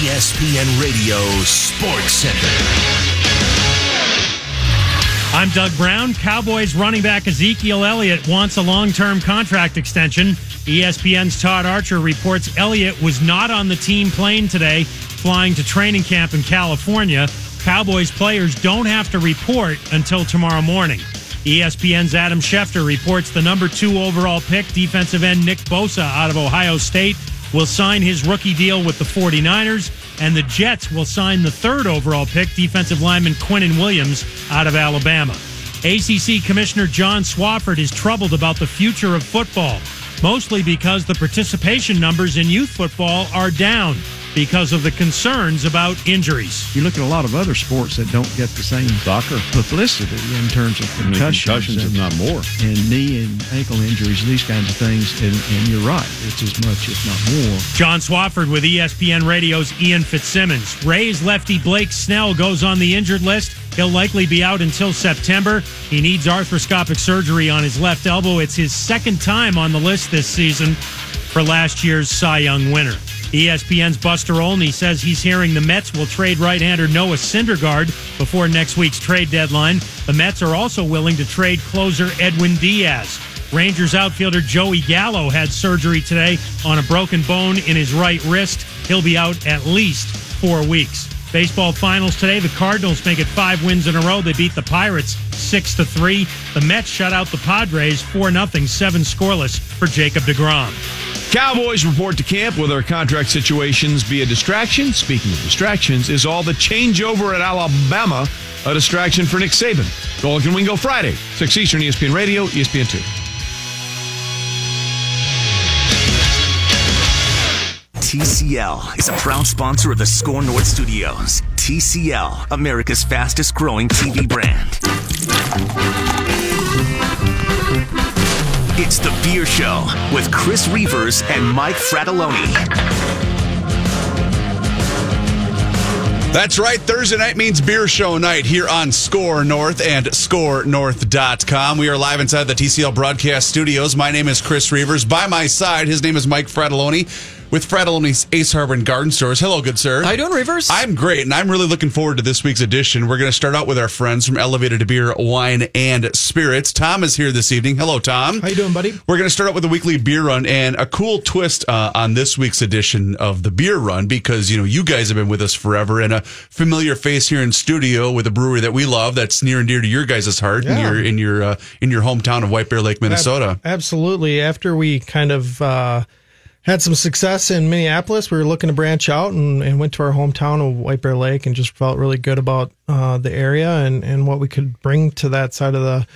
ESPN Radio Sports Center. I'm Doug Brown. Cowboys running back Ezekiel Elliott wants a long term contract extension. ESPN's Todd Archer reports Elliott was not on the team plane today, flying to training camp in California. Cowboys players don't have to report until tomorrow morning. ESPN's Adam Schefter reports the number two overall pick, defensive end Nick Bosa out of Ohio State, will sign his rookie deal with the 49ers, and the Jets will sign the third overall pick, defensive lineman Quinnen Williams out of Alabama. ACC Commissioner John Swofford is troubled about the future of football, mostly because the participation numbers in youth football are down because of the concerns about injuries. You look at a lot of other sports that don't get the same Soccer. publicity in terms of I mean, concussions, concussions, and, if not more. and knee and ankle injuries, these kinds of things. And, and you're right, it's as much, if not more. John Swofford with ESPN Radio's Ian Fitzsimmons. Rays lefty Blake Snell goes on the injured list. He'll likely be out until September. He needs arthroscopic surgery on his left elbow. It's his second time on the list this season for last year's Cy Young winner. ESPN's Buster Olney says he's hearing the Mets will trade right-hander Noah Syndergaard before next week's trade deadline. The Mets are also willing to trade closer Edwin Diaz. Rangers outfielder Joey Gallo had surgery today on a broken bone in his right wrist. He'll be out at least four weeks. Baseball finals today. The Cardinals make it five wins in a row. They beat the Pirates six to three. The Mets shut out the Padres four nothing, seven scoreless for Jacob deGrom. Cowboys report to camp with their contract situations be a distraction. Speaking of distractions, is all the changeover at Alabama a distraction for Nick Saban? Golic and Wingo Friday, 6 Eastern, ESPN Radio, ESPN 2. TCL is a proud sponsor of the Score North Studios. TCL, America's fastest growing TV brand. It's the Beer Show with Chris Reavers and Mike Fratallone. That's right. Thursday night means beer show night here on Score North and scorenorth.com. We are live inside the TCL broadcast studios. My name is Chris Reavers. By my side, his name is Mike Fratallone with Fratallone's Ace Hardware and Garden Stores. Hello, good sir. How you doing, Reavers? I'm great, and I'm really looking forward to this week's edition. We're going to start out with our friends from Elevated to Beer, Wine, and Spirits. Tom is here this evening. Hello, Tom. How you doing, buddy? We're going to start out with a weekly beer run and a cool twist uh, on this week's edition of the beer run because you know you guys have been with us forever and a familiar face here in studio with a brewery that we love that's near and dear to your guys' heart in Yeah. your in your uh, in your hometown of White Bear Lake, Minnesota. Absolutely. After we kind of uh, had some success in Minneapolis, we were looking to branch out and, and went to our hometown of White Bear Lake and just felt really good about uh, the area and, and what we could bring to that side of the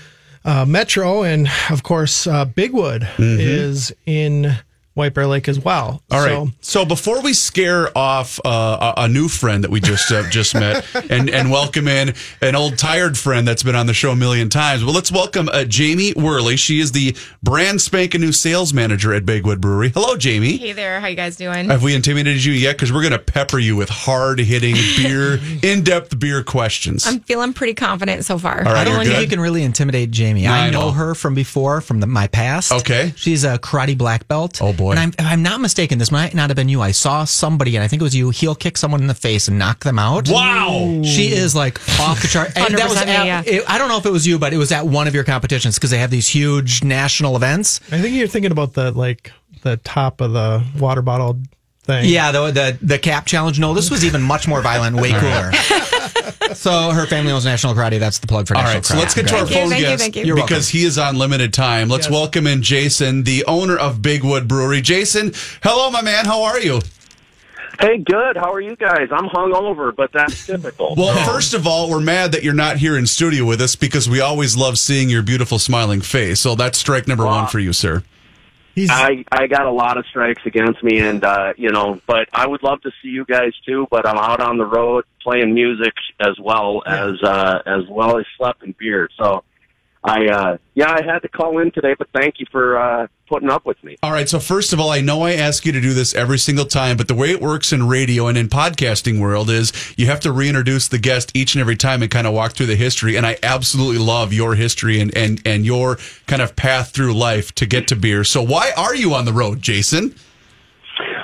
uh, metro. And of course, uh, Big Wood is in White Bear Lake as well. All right. So, So, before we scare off uh, a, a new friend that we just uh, just met and and welcome in an old tired friend that's been on the show a million times, well, let's welcome uh, Jamie Worley. She is the brand spanking new sales manager at Big Wood Brewery. Hello, Jamie. Hey there, how you guys doing? Have we intimidated you yet? Because we're going to pepper you with hard hitting beer, in depth beer questions. I'm feeling pretty confident so far. All right, I don't you're think you can really intimidate Jamie. I I know know. her from before, from the, my past. Okay. She's a karate black belt. Oh, boy. And I'm, if I'm not mistaken, this might not have been you. I saw somebody, and I think it was you, heel kick someone in the face and knock them out. Wow. She is like off the chart. And that was 100% me, at, yeah. it- I don't know if it was you, but it was at one of your competitions because they have these huge national events. I think you're thinking about the like the top of the water bottle thing. Yeah, the the the cap challenge. No, this was even much more violent, way cooler. so her family owns National Karate. That's the plug for All National right, so let's get to our Thank you, phone thank you, guest thank you. Because he is on limited time. Let's welcome in Jason, the owner of Big Wood Brewery. Jason, hello, my man. How are you? Hey, good. How are you guys? I'm hungover, but that's typical. Well, first of all, we're mad that you're not here in studio with us because we always love seeing your beautiful smiling face. So that's strike number one for you, sir. He's I I got a lot of strikes against me, and uh, you know, but I would love to see you guys too. But I'm out on the road playing music as well as uh, as well as schlepping beer. So I uh, yeah, I had to call in today, but thank you for uh, putting up with me. All right. So first of all, I know I ask you to do this every single time, but the way it works in radio and in podcasting world is you have to reintroduce the guest each and every time and kind of walk through the history. And I absolutely love your history and and and your kind of path through life to get to beer. So why are you on the road, Jason?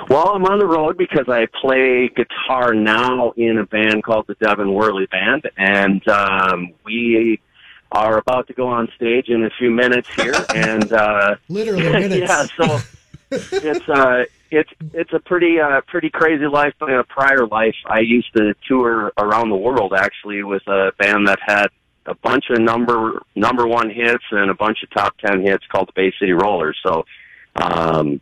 Well, I'm on the road because I play guitar now in a band called the Devin Worley Band, and um, we are about to go on stage in a few minutes here, and uh, literally minutes. yeah, so it's uh, it's it's a pretty uh, pretty crazy life. But in a prior life, I used to tour around the world actually with a band that had a bunch of number number one hits and a bunch of top ten hits called the Bay City Rollers. So. Um,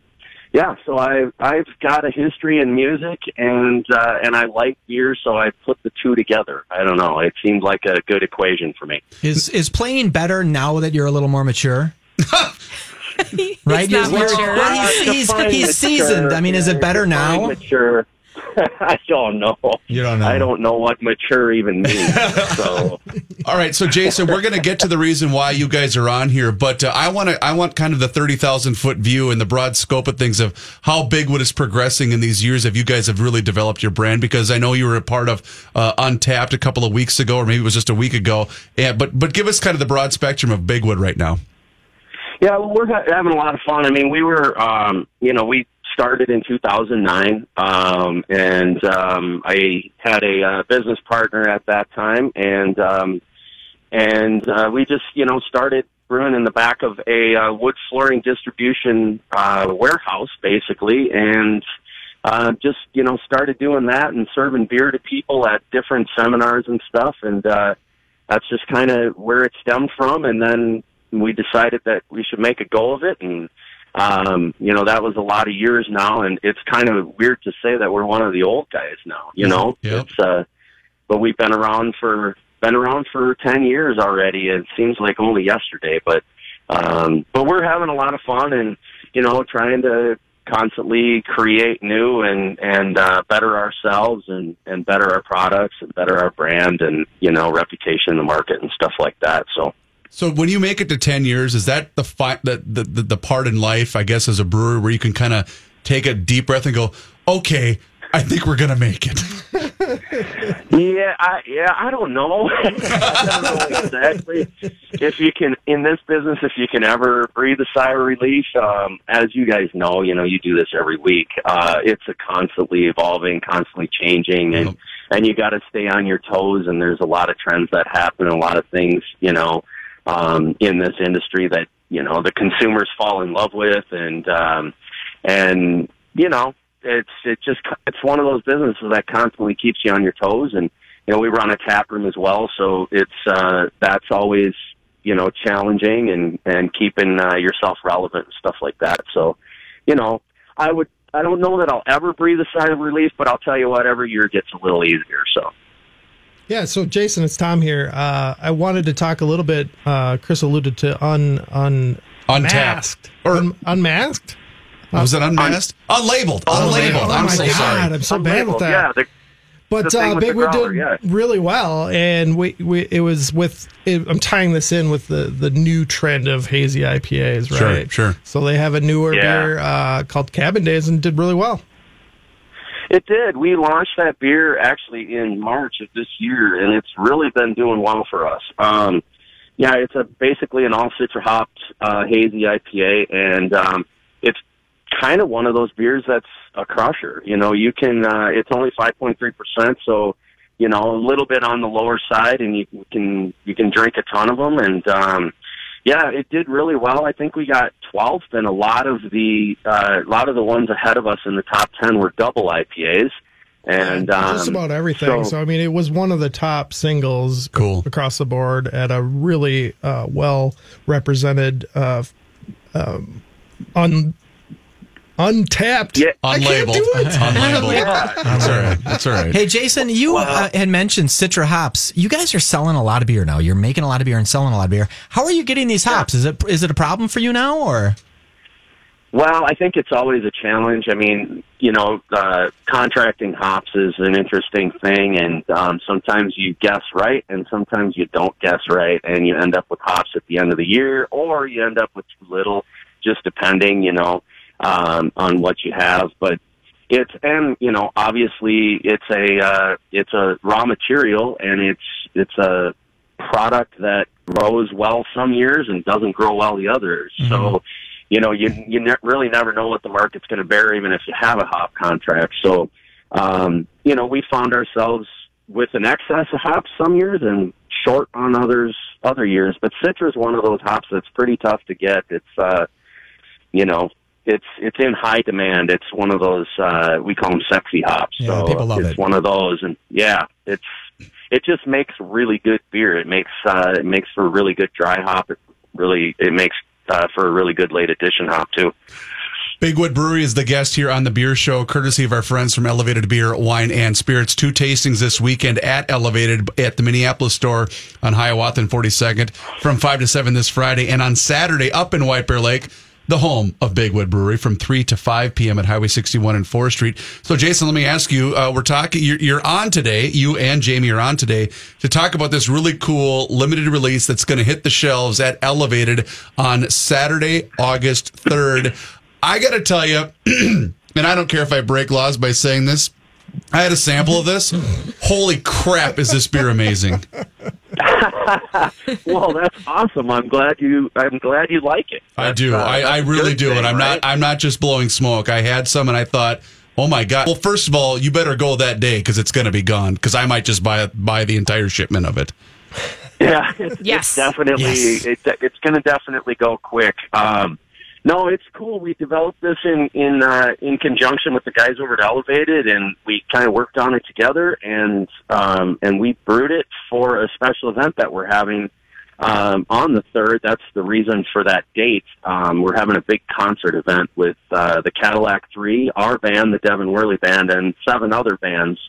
yeah, so I I've got a history in music and uh, and I like beer, so I put the two together. I don't know. It seemed like a good equation for me. Is is playing better now that you're a little more mature? right? He's not You're- mature. well, he's, he's, Define he's mature. seasoned. I mean, is it better now? Mature. I don't know. You don't know. I don't know what mature even means. so All right, so Jason, we're going to get to the reason why you guys are on here, but uh, I want to I want kind of the thirty thousand foot view and the broad scope of things of how Big Wood is progressing in these years. If you guys have really developed your brand, because I know you were a part of uh, Untapped a couple of weeks ago, or maybe it was just a week ago. Yeah, but but give us kind of the broad spectrum of Big Wood right now. Yeah, well, we're ha- having a lot of fun. I mean, we were, um, you know, we started in 2009, um, and um, I had a uh, business partner at that time, and um, and uh, we just, you know, started brewing in the back of a uh, wood flooring distribution uh, warehouse, basically, and uh, just, you know, started doing that and serving beer to people at different seminars and stuff, and uh, that's just kind of where it stemmed from, and then we decided that we should make a go of it and um you know that was a lot of years now and it's kind of weird to say that we're one of the old guys now you know? Yep. it's uh but we've been around for been around for 10 years already. It seems like only yesterday but um but we're having a lot of fun and you know trying to constantly create new and and uh better ourselves and and better our products and better our brand and you know reputation in the market and stuff like that. So So when you make it to ten years, is that the fi- the, the the the part in life, I guess, as a brewer, where you can kind of take a deep breath and go, okay, I think we're gonna make it. Yeah, I yeah, I don't know. I don't know exactly if you can in this business if you can ever breathe a sigh of relief. Um, as you guys know, you know you do this every week. Uh, it's a constantly evolving, constantly changing, and and you got to stay on your toes. And there's a lot of trends that happen, a lot of things, you know, um, in this industry that you know the consumers fall in love with, and um, and you know it's it just it's one of those businesses that constantly keeps you on your toes. And you know we run a tap room as well. So it's uh that's always you know challenging and and keeping uh, yourself relevant and stuff like that. So you know i would i don't know that i'll ever breathe a sigh of relief but i'll tell you what every year gets a little easier. So Yeah, so Jason, it's Tom here. Uh, I wanted to talk a little bit. Uh, Chris alluded to un un Untapped. or un, unmasked. Was it unmasked? Unlabeled. Unlabeled. Oh I'm my so God, sorry. I'm so bad with that. yeah the, But the uh, with the Big Wood did yeah. really well, and we, we it was with. It, I'm tying this in with the the new trend of hazy IPAs, Sure, right? sure. So they have a newer Yeah. beer uh, called Cabin Days and did really well. It did. We launched that beer actually in March of this year, and it's really been doing well for us. Um, yeah, it's a basically an all citra hopped uh, hazy IPA, and um, it's kind of one of those beers that's a crusher. You know, you can. Uh, it's only five point three percent, so you know a little bit on the lower side, and you can you can drink a ton of them, and um, yeah, it did really well. I think we got 12th, and a lot of the uh, a lot of the ones ahead of us in the top 10 were double IPAs, and um, Just about everything. So, I mean, it was one of the top singles Cool. across the board at a really uh, well represented, uh, um, un, untapped. Yeah. I can't Unlabeled. do it. Unlabeled. That's all right. That's all right. Hey, Jason, you uh, had mentioned Citra hops. You guys are selling a lot of beer now. You're making a lot of beer and selling a lot of beer. How are you getting these hops? Is it is it a problem for you now, or Well, I think it's always a challenge. I mean, you know, uh, contracting hops is an interesting thing, and um, sometimes you guess right, and sometimes you don't guess right, and you end up with hops at the end of the year, or you end up with too little, just depending, you know, um, on what you have. But it's and you know, obviously, it's a uh, it's a raw material, and it's it's a product that grows well some years and doesn't grow well the others. So you know, you you ne- really never know what the market's going to bear, even if you have a hop contract. So, um, you know, we found ourselves with an excess of hops some years and short on others other years. But Citra is one of those hops that's pretty tough to get. It's, uh, you know, it's it's in high demand. It's one of those uh, we call them sexy hops. Yeah, so people love it's it. one of those, and yeah, it's it just makes really good beer. It makes uh, it makes for a really good dry hop. It really it makes uh, for a really good late addition hop too. Big Wood Brewery is the guest here on the Beer Show, courtesy of our friends from Elevated Beer, Wine, and Spirits. Two tastings this weekend at Elevated at the Minneapolis store on Hiawatha and 42nd from 5 to 7 this Friday. And on Saturday up in White Bear Lake, the home of Big Wood Brewery from 3 to 5 p.m. at Highway 61 and 4th Street. So, Jason, let me ask you, uh, we're talking, you're, you're on today, you and Jamie are on today to talk about this really cool limited release that's going to hit the shelves at Elevated on Saturday, August 3rd. I got to tell you, and I don't care if I break laws by saying this, I had a sample of this. Holy crap, is this beer amazing? well, that's awesome. I'm glad you. I'm glad you like it. I do. uh, I, I really do. thing, and I'm right? not I'm not just blowing smoke. I had some and I thought, oh my God. Well, first of all, you better go that day because it's going to be gone because I might just buy buy the entire shipment of it. Yeah, it's, Yes. it's definitely Yes. it's it's going to definitely go quick. Um, no, it's cool. We developed this in in uh, in conjunction with the guys over at Elevated, and we kind of worked on it together, and um, and we brewed it for a special event that we're having um, on the third. That's the reason for that date. Um, we're having a big concert event with uh, the Cadillac Three, our band, the Devon Worley Band, and seven other bands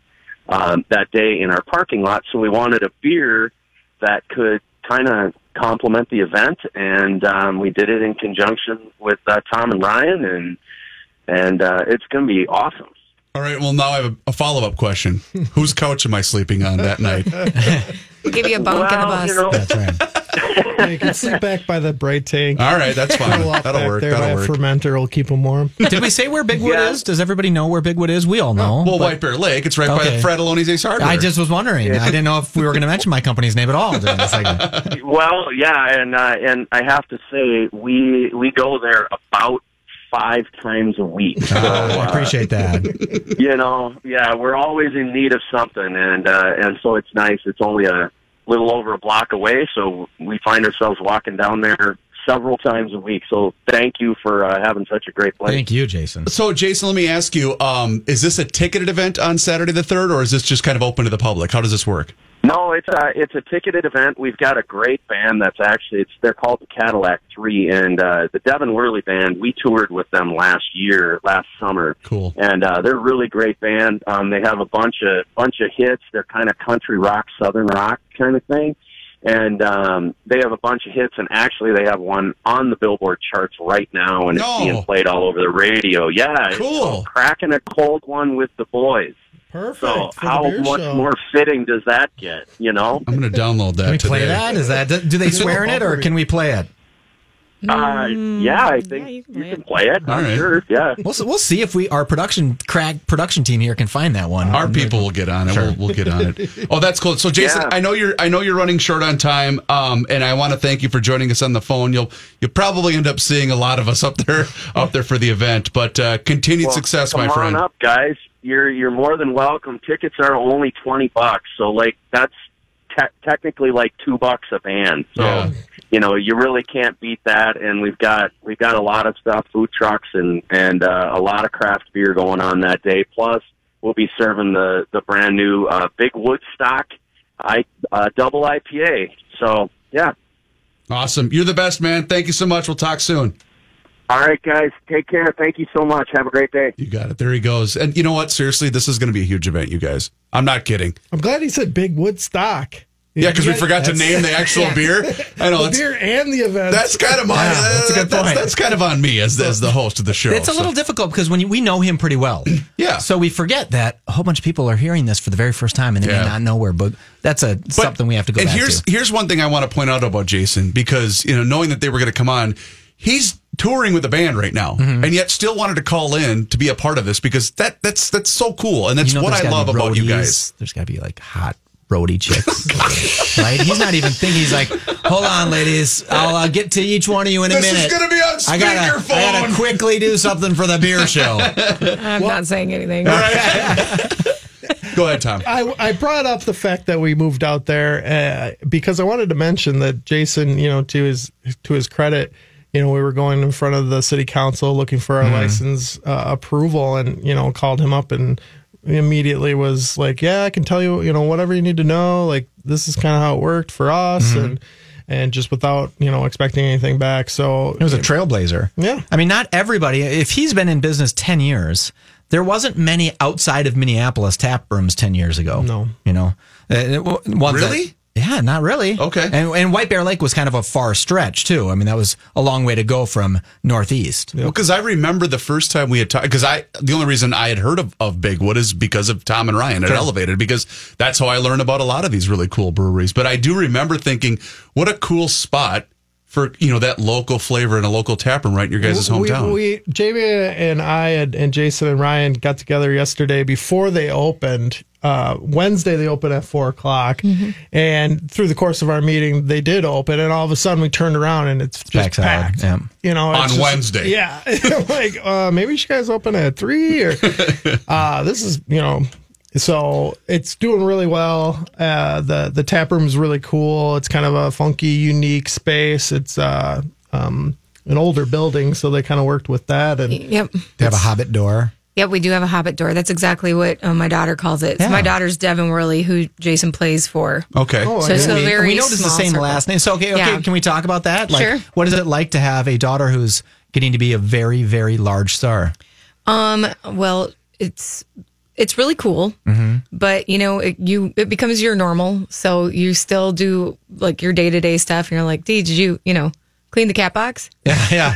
um, that day in our parking lot. So we wanted a beer that could kind of complement the event, and um, we did it in conjunction with uh, Tom and Ryan, and and uh, it's going to be awesome. All right. Well, now I have a, a follow up question. Whose couch am I sleeping on that night? We'll give you a bunk in the bus. you know, That's right. Yeah, you can sit back by the bright tank. All right, that's fine. Cuddle up That'll work. There by That'll a work. fermenter will keep them warm. Did we say where Big Wood Yeah. is? Does everybody know where Big Wood is? We all know. Well, but White Bear Lake. It's right by Okay. Fratallone's Ace Hardware. I just was wondering. I didn't know if we were going to mention my company's name at all during the segment. well, yeah, and uh, and I have to say we we go there about five times a week. So, Uh, I uh, appreciate that. you know, yeah, we're always in need of something, and uh, and so it's nice. It's only a little over a block away, so we find ourselves walking down there several times a week. So thank you for uh, having such a great place. Thank you, Jason. So, Jason, let me ask you: um, Is this a ticketed event on Saturday the third, or is this just kind of open to the public? How does this work? No, it's a it's a ticketed event. We've got a great band that's actually it's they're called the Cadillac Three, and uh, the Devon Worley band. We toured with them last year, last summer. Cool. and uh, they're a really great band. Um, they have a bunch of bunch of hits. They're kind of country rock, southern rock kind of thing, and um, they have a bunch of hits. And actually, they have one on the Billboard charts right now, and No. it's being played all over the radio. Yeah, Cool. cracking a cold one with the boys. Perfect. So how much show. more fitting does that get? You know. I'm going to download that Can we today. play that? Is that do they swear in it or can we play it? Uh, yeah, I think you you can play can it. play it. All I'm sure. Yeah. We'll we'll see if we our production crack production team here can find that one. Our people will get on it. We'll, we'll get on it. Oh, that's cool. So, Jason, Yeah. I know you're I know you're running short on time, um, and I want to thank you for joining us on the phone. You'll you'll probably end up seeing a lot of us up there up there for the event. But uh, continued Well, success, come my friend. on up, guys. You're you're more than welcome. Tickets are only twenty bucks, so like that's te- technically like two bucks a band. So Yeah. you know you really can't beat that. And we've got we've got a lot of stuff, food trucks and and uh, a lot of craft beer going on that day. Plus, we'll be serving the the brand new uh, Big Woodstock I uh, double IPA. So yeah. Awesome. You're the best, man. Thank you so much. We'll talk soon. All right, guys. Take care. Thank you so much. Have a great day. You got it. There he goes. And you know what? Seriously, this is going to be a huge event, you guys. I'm not kidding. I'm glad he said big wood stock. Yeah, because we forgot to name the actual Yeah. beer. I know the beer and the event. that's kind of my Yeah, that's a good that's, point. that's kind of on me as as the host of the show. It's a so. little difficult because when you, we know him pretty well, Yeah. So we forget that a whole bunch of people are hearing this for the very first time and they Yeah. may not know where. But that's a But- something we have to go and back here's to. here's one thing I want to point out about Jason because you know knowing that they were going to come on, he's touring with the band right now, Mm-hmm. and yet still wanted to call in to be a part of this because that that's that's so cool, and that's You know, what I love be about you guys. There's got to be like hot roadie chicks, right? He's not even thinking. He's like, "Hold on, ladies, I'll uh, get to each one of you in a This is minute." gonna be on I gotta, I gotta quickly do something for the beer show. I'm not saying anything. Go ahead, Tom. I, I brought up the fact that we moved out there uh, because I wanted to mention that Jason, you know, to his to his credit, you know, we were going in front of the city council looking for our license uh, approval, and you know, called him up and immediately was like, "Yeah, I can tell you, you know, whatever you need to know. Like, this is kind of how it worked for us," and and just without you know expecting anything back. So it was a trailblazer. Yeah. I mean, not everybody. If he's been in business ten years, there wasn't many outside of Minneapolis tap rooms ten years ago. No. you know, Uh, it- ones that- Really? Yeah, not really. Okay. and, and White Bear Lake was kind of a far stretch too. I mean, that was a long way to go from northeast. Well, because I remember the first time we had talked, because I, the only reason I had heard of, of Big Wood is because of Tom and Ryan at Elevated, because that's how I learned about a lot of these really cool breweries. But I do remember thinking, what a cool spot for, you know, that local flavor and a local tap room right in your guys' hometown. We, we Jamie and I and, and Jason and Ryan got together yesterday before they opened. Uh, Wednesday they opened at four o'clock, and through the course of our meeting, they did open, and all of a sudden we turned around and it's just packed packed. yeah. You know, On just- Wednesday. Yeah, like uh, maybe you guys open at three or uh, this is you know. So it's doing really well. Uh, the the tap room is really cool. It's kind of a funky, unique space. It's uh, um, an older building, so they kind of worked with that. And Yep. They have a hobbit door. Yep, we do have a hobbit door. That's exactly what uh, my daughter calls it. So my daughter's Devin Worley, who Jason plays for. okay. Oh, So it's yeah. a we, very we noticed the same circle. last name. So okay, okay, Yeah. can we talk about that? Like, Sure. What is it like to have a daughter who's getting to be a very, very large star? Um, well, it's it's really cool, Mm-hmm. but you know, it, you it becomes your normal. So you still do like your day to day stuff, and you're like, "Dee, did you you know clean the cat box?" Yeah, yeah.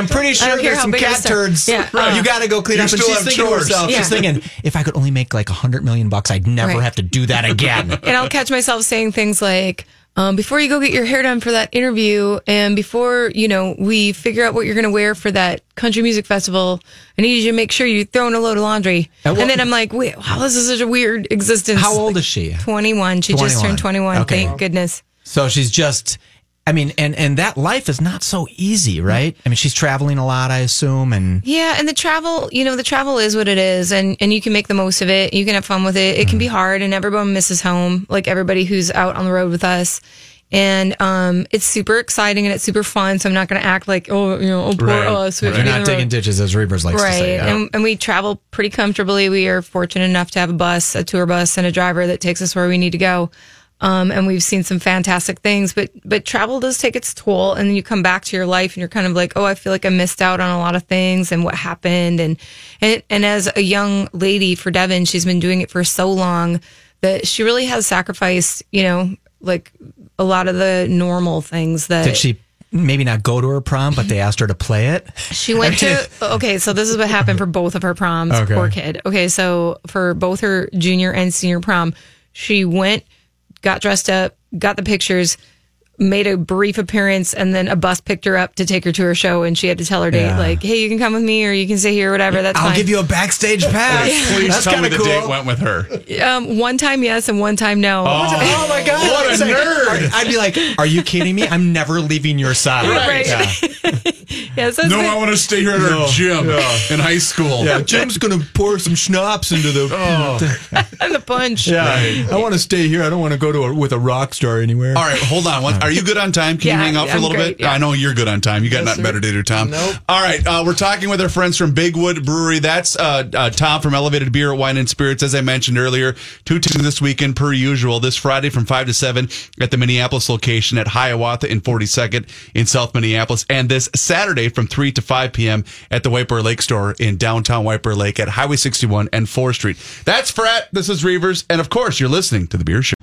I'm pretty sure there's some big of a cat star- turds. Yeah, Right. you got to go clean You up. And she's thinking to chores. herself, she's thinking, if I could only make like a hundred million bucks, I'd never Right. have to do that again. and I'll catch myself saying things like, um, before you go get your hair done for that interview, and before you know we figure out what you're going to wear for that country music festival, I need you to make sure you throw in a load of laundry. And what- and then I'm like, wait, wow, this is such a weird existence. How old is she? 21. She just turned 21. Okay. Thank goodness. So she's just, I mean, and and that life is not so easy, right? I mean, she's traveling a lot, I assume, and Yeah, and the travel, you know, the travel is what it is, and and you can make the most of it. You can have fun with it. It can be hard, and everyone misses home, like everybody who's out on the road with us. And um, it's super exciting and it's super fun. So I'm not going to act like, oh, you know, oh, poor Right. us. We're be not digging ditches, as Reavers likes right. to say. yeah. And, and we travel pretty comfortably. We are fortunate enough to have a bus, a tour bus, and a driver that takes us where we need to go. Um, and we've seen some fantastic things, but but travel does take its toll, and then you come back to your life, and you're kind of like, oh, I feel like I missed out on a lot of things, and what happened, and and and as a young lady for Devin, she's been doing it for so long that she really has sacrificed, you know, like a lot of the normal things that Did she maybe not go to her prom, but they asked her to play it? She went to okay, so this is what happened for both of her proms. Okay. Poor kid. Okay, so for both her junior and senior prom, she went, got dressed up, got the pictures, made a brief appearance, and then a bus picked her up to take her to her show, and she had to tell her date Yeah. like, "Hey, you can come with me, or you can stay here, or whatever. That's I'll fine." give you a backstage pass. Please That's tell me kinda the cool. date went with her. um, one time yes, and one time no. Oh my god! What a I'd say- nerd. I'd be like, "Are you kidding me? I'm never leaving your side." Right. Yeah. Yeah, so No, been- I want to stay here at our gym in high school. Yeah, Jim's gonna pour some schnapps into the. and the punch. yeah, I want to stay here. I don't want to go to a, with a rock star anywhere. All right, hold on. What, are you good on time? Can Yeah, you hang out for a I'm little great, bit? yeah. I know you're good on time. You got nothing better to do, Tom. Nope. All right, uh, we're talking with our friends from Big Wood Brewery. That's uh, uh, Tom from Elevated Beer, Wine, and Spirits. As I mentioned earlier, two to this weekend per usual. This Friday from five to seven at the Minneapolis location at Hiawatha in 42nd in South Minneapolis, and this Saturday from three to five p.m. at the White Bear Lake Store in downtown White Bear Lake at Highway 61 and 4th Street. That's Frat. This is Reavers, and of course, you're listening to the Beer Show.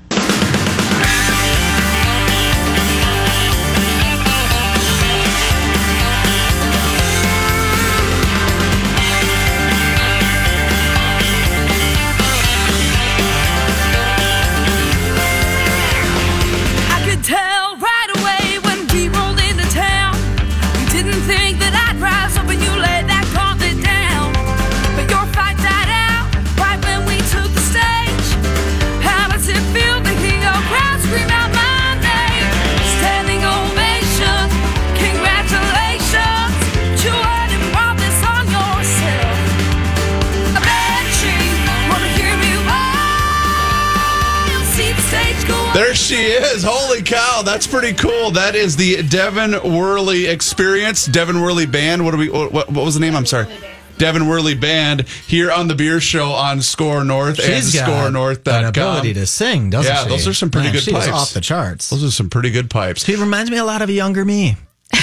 Cow. That's pretty cool. That is the Devin Worley experience. Devin Worley Band. What, do we, what, what was the name? I'm sorry. Devin Worley Band here on the Beer Show on Score North She's and ScoreNorth.com. an ability to sing, doesn't Yeah, she? those are some pretty Man, good pipes. off the charts. Those are some pretty good pipes. She reminds me a lot of a younger me.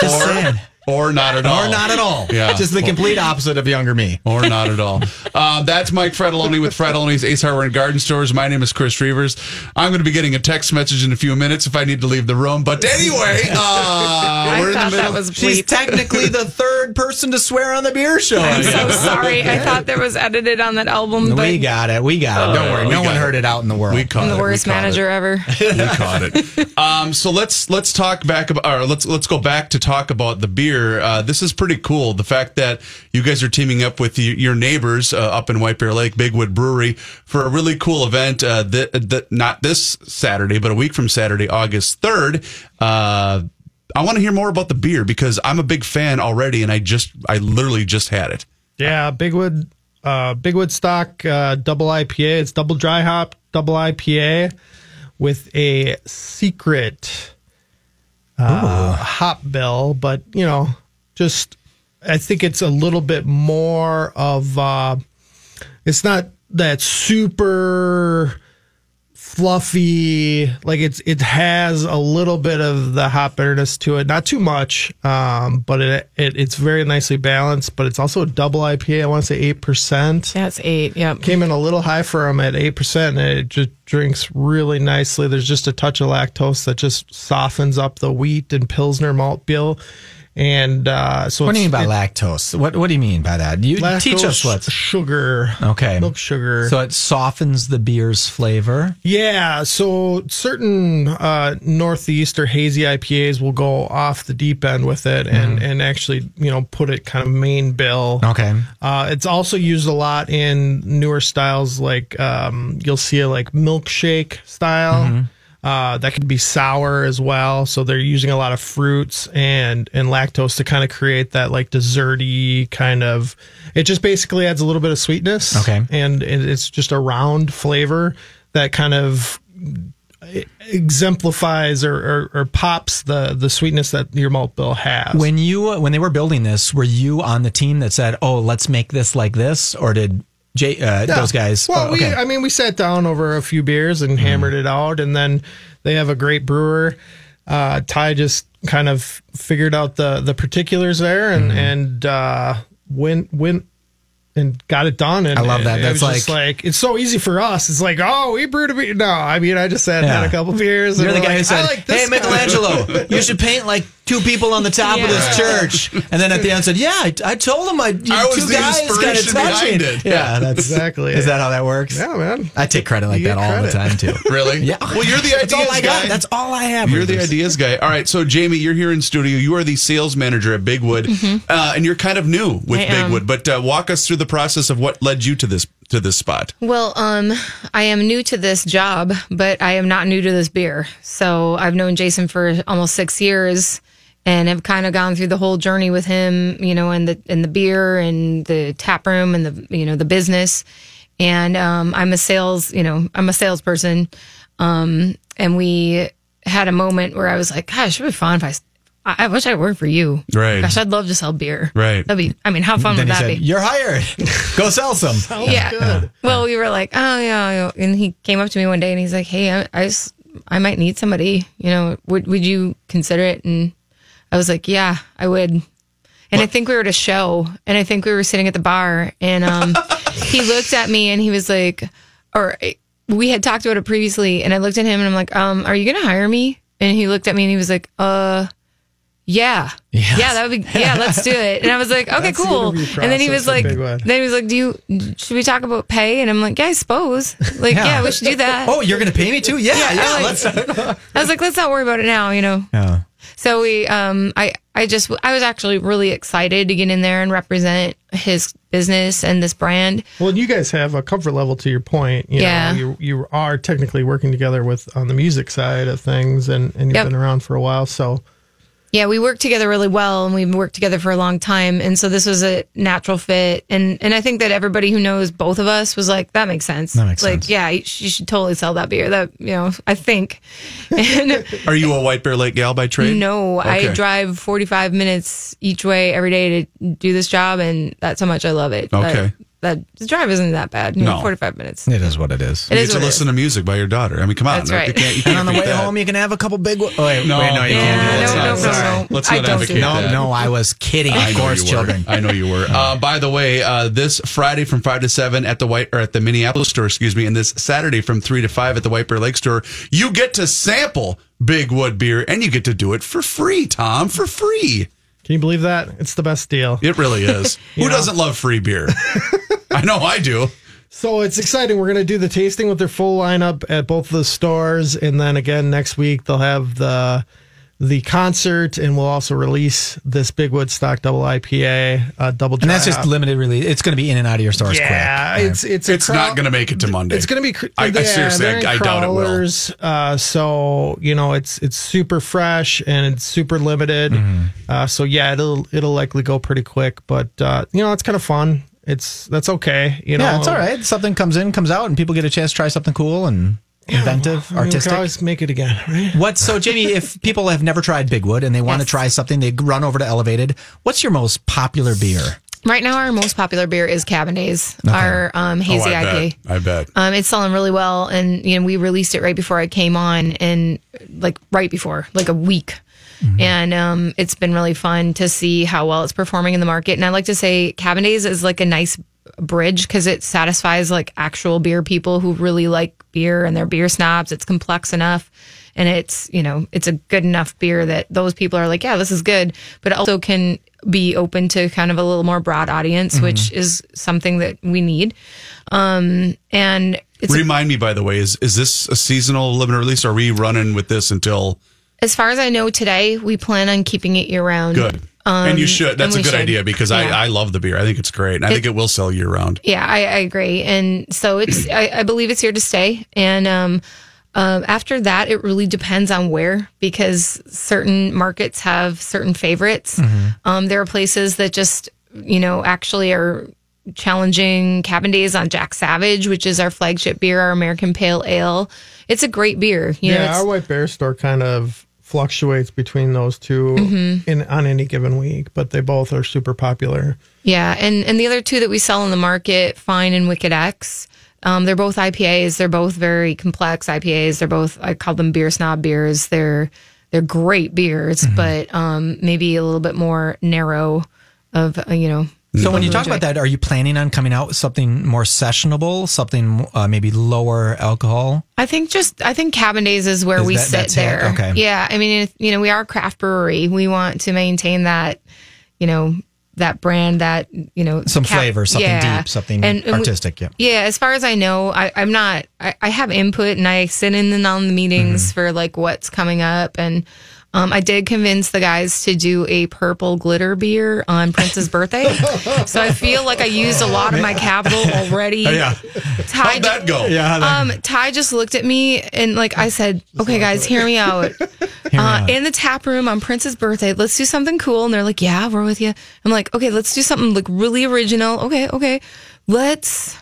Just saying. Or not at all. Or not at all. Yeah. Just the complete opposite of younger me. or not at all. Uh, that's Mike Fratallone with Fratallone's Ace Hardware and Garden Stores. My name is Chris Reavers. I'm going to be getting a text message in a few minutes if I need to leave the room. But anyway, uh, we're in the middle. was She's technically the third person to swear on the beer show. I'm so sorry. I thought there was edited on that album, but we got it. We got it. Don't worry. No one it. heard it out in the world. we caught I'm the it. We worst caught it. manager ever. we caught it. Um, so let's let's talk back about, or let's let's go back to talk about the beer. Uh, this is pretty cool. The fact that you guys are teaming up with your neighbors uh, up in White Bear Lake, Big Wood Brewery, for a really cool event. Uh, that that not this Saturday, but a week from Saturday, August third. Uh, I want to hear more about the beer because I'm a big fan already, and I just I literally just had it. Yeah, Big Wood, uh, Big Woodstock double IPA. It's double dry hop, double IPA with a secret uh, hop bill, but you know, just I think it's a little bit more of. Uh, it's not that super fluffy like it's it has a little bit of the hop bitterness to it not too much um but it, it it's very nicely balanced but it's also a double ipa i want to say 8% That's eight. Yep. came in a little high for them at 8% and it just drinks really nicely there's just a touch of lactose that just softens up the wheat and pilsner malt bill and uh so What do you mean by it- lactose? What What do you mean by that? You lactose teach us what. sugar Okay. milk sugar So it softens the beer's flavor. Yeah, so certain uh, northeast or hazy IPAs will go off the deep end with it and, and actually, you know, put it kind of main bill. Okay. Uh, it's also used a lot in newer styles, like um, you'll see a like milkshake style. Uh, that could be sour as well. So they're using a lot of fruits and and lactose to kind of create that like desserty kind of. It just basically adds a little bit of sweetness. Okay. and it- it's just a round flavor that kind of exemplifies or, or, or pops the the sweetness that your malt bill has. When you when they were building this, were you on the team that said, "Oh, let's make this like this," or did Jay uh, Yeah. those guys? Well, oh, we. I mean, we sat down over a few beers and hammered it out, and then they have a great brewer. Uh, Ty just kind of figured out the the particulars there, and and uh, went went and got it done. And I love that. It, That's was just like it's so easy for us. It's like, oh, we brewed a beer. No, I mean, I just had, had a couple beers. You're and the guy who said, like "Hey. Michelangelo, you should paint like two people on the top of this church." And then at the end said, "Yeah, I, I told him I, you, I was two the guys got to inspiration touch behind it." it. Yeah, that's Exactly. Is that how that works? Yeah, man. I take credit like You that get all the time too. Really? Yeah. Well, you're the ideas That's all I got. guy. That's all I have. You're the Reavers. ideas guy. All right. So, Jamie, you're here in studio. You are the sales manager at Big Wood, uh, and you're kind of new with Mm-hmm. I am. Big Wood. But uh, walk us through the process of what led you to this to this spot. Well, um, I am new to this job, but I am not new to this beer. So I've known Jason for almost six years and have kind of gone through the whole journey with him, you know, and the and the beer and the tap room and the you know the business. And um, I'm a sales, you know, I'm a salesperson. Um, and we had a moment where I was like, "Gosh, it would be fun if I." I I wish I worked for you. Right. Gosh, I'd love to sell beer. Right. That'd be. I mean, how fun Then would he that said, be? "You're hired. Go sell some." yeah. Good. Well, we were like, oh yeah, yeah. and he came up to me one day and he's like, hey, I, I, just, I might need somebody. You know, would would you consider it? And I was like, yeah, I would. And I think we were at a show, and I think we were sitting at the bar, and um, he looked at me and he was like, or we had talked about it previously, and I looked at him and I'm like, um, are you gonna hire me? And he looked at me and he was like, uh. Yeah. Yes. Yeah, that would be yeah, let's do it. And I was like, okay, cool. And then he was like then he was like, Do you should we talk about pay? And I'm like, Yeah, I suppose. Like, Yeah. yeah, we should do that. Oh, you're gonna pay me too? Yeah, yeah. I like- let's. I was like, let's not worry about it now, you know. Yeah. So we um I I just I was actually really excited to get in there and represent his business and this brand. Well, you guys have a comfort level to your point. You Yeah. Know, you you are technically working together with on the music side of things, and and you've Yep. been around for a while. So Yeah, we work together really well and we've worked together for a long time. And so this was a natural fit. And and I think that everybody who knows both of us was like, that makes sense. That makes like, sense. yeah, you sh- you should totally sell that beer. That, you know, I think. And Are you a White Bear Lake gal by trade? no, Okay. I drive 45 minutes each way every day to do this job. And that's how much I love it. Okay. That, that the drive isn't that bad. You know, No. 45 minutes. It is what it is. It You is get to what it listen to music by your daughter. I mean, come on. That's right. You can't, you And can't on the way that. home, you can have a couple big. Wait, No, wait, no, you Yeah, can't. do no, no, Let's no, not- no. let's I not don't do advocate that. No, no, I was kidding. I Of course, children. I know you were. Uh, by the way, uh, this Friday from five to seven at the White or at the Minneapolis store, excuse me, and this Saturday from three to five at the White Bear Lake store, you get to sample Big Wood beer and you get to do it for free, Tom, for free. Can you believe that? It's the best deal. It really is. Who know. doesn't love free beer? I know I do. So it's exciting. We're going to do the tasting with their full lineup at both of the stores, and then again next week they'll have the the concert, and we'll also release this Big Woodstock Double IPA, uh, double. And that's just hop. limited release. It's going to be in and out of your stores Yeah, quick. it's it's It's crowd- not going to make it to Monday. It's going to be. cr- I- I seriously, they're I- I doubt it will. Uh, so you know, it's it's super fresh and it's super limited. Mm-hmm. Uh, so yeah, it'll it'll likely go pretty quick, but uh, you know, it's kind of fun. It's that's okay. You know, yeah, it's all right. Something comes in, comes out, and people get a chance to try something cool and inventive, I mean, we artistic. can always make it again, right? What so, Jamie? If people have never tried Big Wood and they want to try something, they run over to Elevated. What's your most popular beer? Right now, our most popular beer is Cabin Days, our um, hazy oh, I IPA. bet. I bet. Um, it's selling really well, and you know we released it right before I came on, and like right before, like a week, and um, it's been really fun to see how well it's performing in the market. And I like to say Cabin Days is like a nice bridge because it satisfies like actual beer people who really like beer and they're beer snobs. It's complex enough. And it's, you know, it's a good enough beer that those people are like, yeah, this is good, but it also can be open to kind of a little more broad audience, which is something that we need. Um, and it's Remind me, by the way, is is this a seasonal limited release? Or are we running with this until as far as I know today, we plan on keeping it year round. good? and you Um, should. That's a good should. idea because Yeah. I, I love the beer. I think it's great. And I think it will sell year round. Yeah, I, I agree. And so it's, I, I believe it's here to stay. And um, um, after that, it really depends on where because certain markets have certain favorites. Um, there are places that just, you know, actually are challenging cabin days on Jack Savage, which is our flagship beer, our American Pale Ale. It's a great beer. You yeah, it's- our White Bear store kind of fluctuates between those 2 Mm-hmm. in on any given week, but they both are super popular. Yeah, and and the other two that we sell in the market, Fine and Wicked X, um, they're both IPAs. They're both very complex IPAs. They're both I call them beer snob beers. They're they're great beers, but um, maybe a little bit more narrow of uh, you know. So when you talk about that, are you planning on coming out with something more sessionable, something uh, maybe lower alcohol? I think just I think Cabin Days is where Is we that- sit that's it? there. Okay. Yeah, I mean, you know, we are a craft brewery. We want to maintain that, you know, that brand, that you know, Some flavor, something deep, something we- artistic, yeah. yeah. As far as I know, I, I'm not. I, I have input and I sit in and on the meetings Mm-hmm. for like what's coming up and. Um, I did convince the guys to do a purple glitter beer on Prince's birthday, so I feel like I used a lot of my capital already. Yeah. Ty How'd that go? Yeah. um, Ty just looked at me and like I said, "Okay, guys, hear me out." Uh, in the tap room on Prince's birthday, let's do something cool. And they're like, "Yeah, we're with you." I'm like, "Okay, let's do something like really original." Okay, okay, let's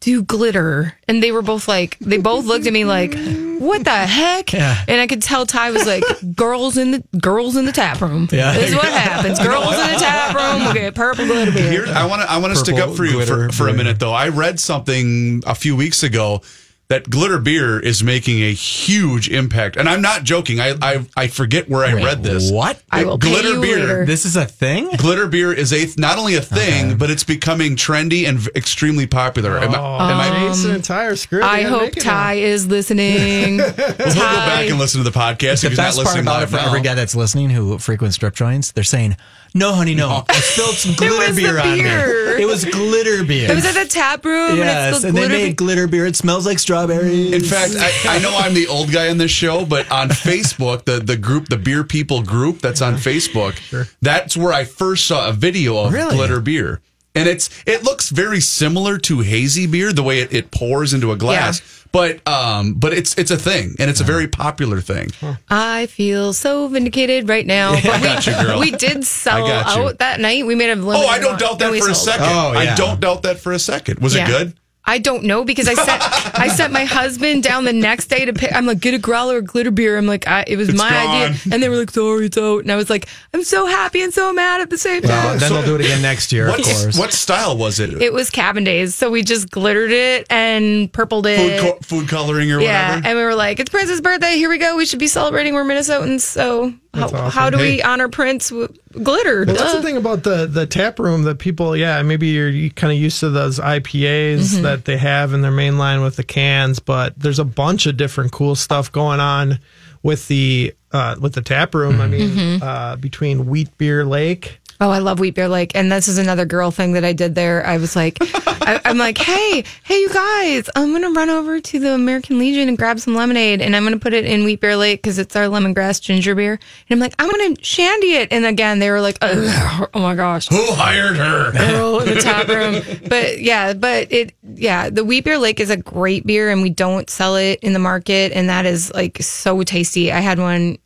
do glitter. And they were both like, they both looked at me like, "What the heck?" Yeah. And I could tell Ty was like, "Girls in the girls in the tap room." Yeah. this is what happens. Girls in the tap room. Okay, purple glitter beer. Here, I want to I want to stick up for you for, for a minute though. I read something a few weeks ago that glitter beer is making a huge impact, and I'm not joking. I I, I forget where I read this. What? I will pay glitter you beer? later. This is a thing? Glitter beer is a not only a thing, but it's becoming trendy and v- extremely popular. Am, I- am I? Jason and Ty are screwed. They I gotta hope make it Ty is listening. We'll go back and listen to the podcast. The if he's not best part listening about it live for now. every guy that's listening who frequents strip joints, they're saying, "No, honey, no, I spilled some glitter was the beer on me. It was glitter beer." It was at the tap room. and yes, it's the and they glitter made be- glitter beer. It smells like strawberries. In fact, I, I know I'm the old guy on this show, but on Facebook, the, the group, the Beer People group that's on Facebook, that's where I first saw a video of Really? glitter beer. And it's it looks very similar to hazy beer the way it, it pours into a glass. But um, but it's it's a thing, and it's a very popular thing. I feel so vindicated right now. But I we, got you, girl. we did sell I got you. out that night. We made a limited Oh, I don't doubt that we for a sold second. out. I don't doubt that for a second. Was Yeah. it good? I don't know because I sent I sent my husband down the next day to pick. I'm like, get a growler or glitter beer. I'm like, I, it was It's my gone. idea, and they were like, sorry, it's out. And I was like, I'm so happy and so mad at the same time. Well, then they'll do it again next year, of course. What style was it? It was cabin days, so we just glittered it and purpled it. food co- food coloring or yeah, whatever. and we were like, it's Prince's birthday. Here we go. We should be celebrating. We're Minnesotans, so how, awesome. how do we honor Prince? With Glitter. Well, that's the thing about the the tap room that people, yeah, maybe you're kind of used to those IPAs Mhm. that they have in their main line with the cans, but there's a bunch of different cool stuff going on with the uh, with the tap room. I mean, Mhm. uh, between Wheat Beer Lake. Oh, I love Wheat Beer Lake, and this is another girl thing that I did there. I was like, I, I'm like, hey, hey, you guys, I'm gonna run over to the American Legion and grab some lemonade, and I'm gonna put it in Wheat Beer Lake because it's our lemongrass ginger beer. And I'm like, I'm gonna shandy it, and again, they were like, oh, my gosh, Who hired her? girl in the top room. But yeah, but it, yeah, the Wheat Beer Lake is a great beer, and we don't sell it in the market, and that is like so tasty. I had one.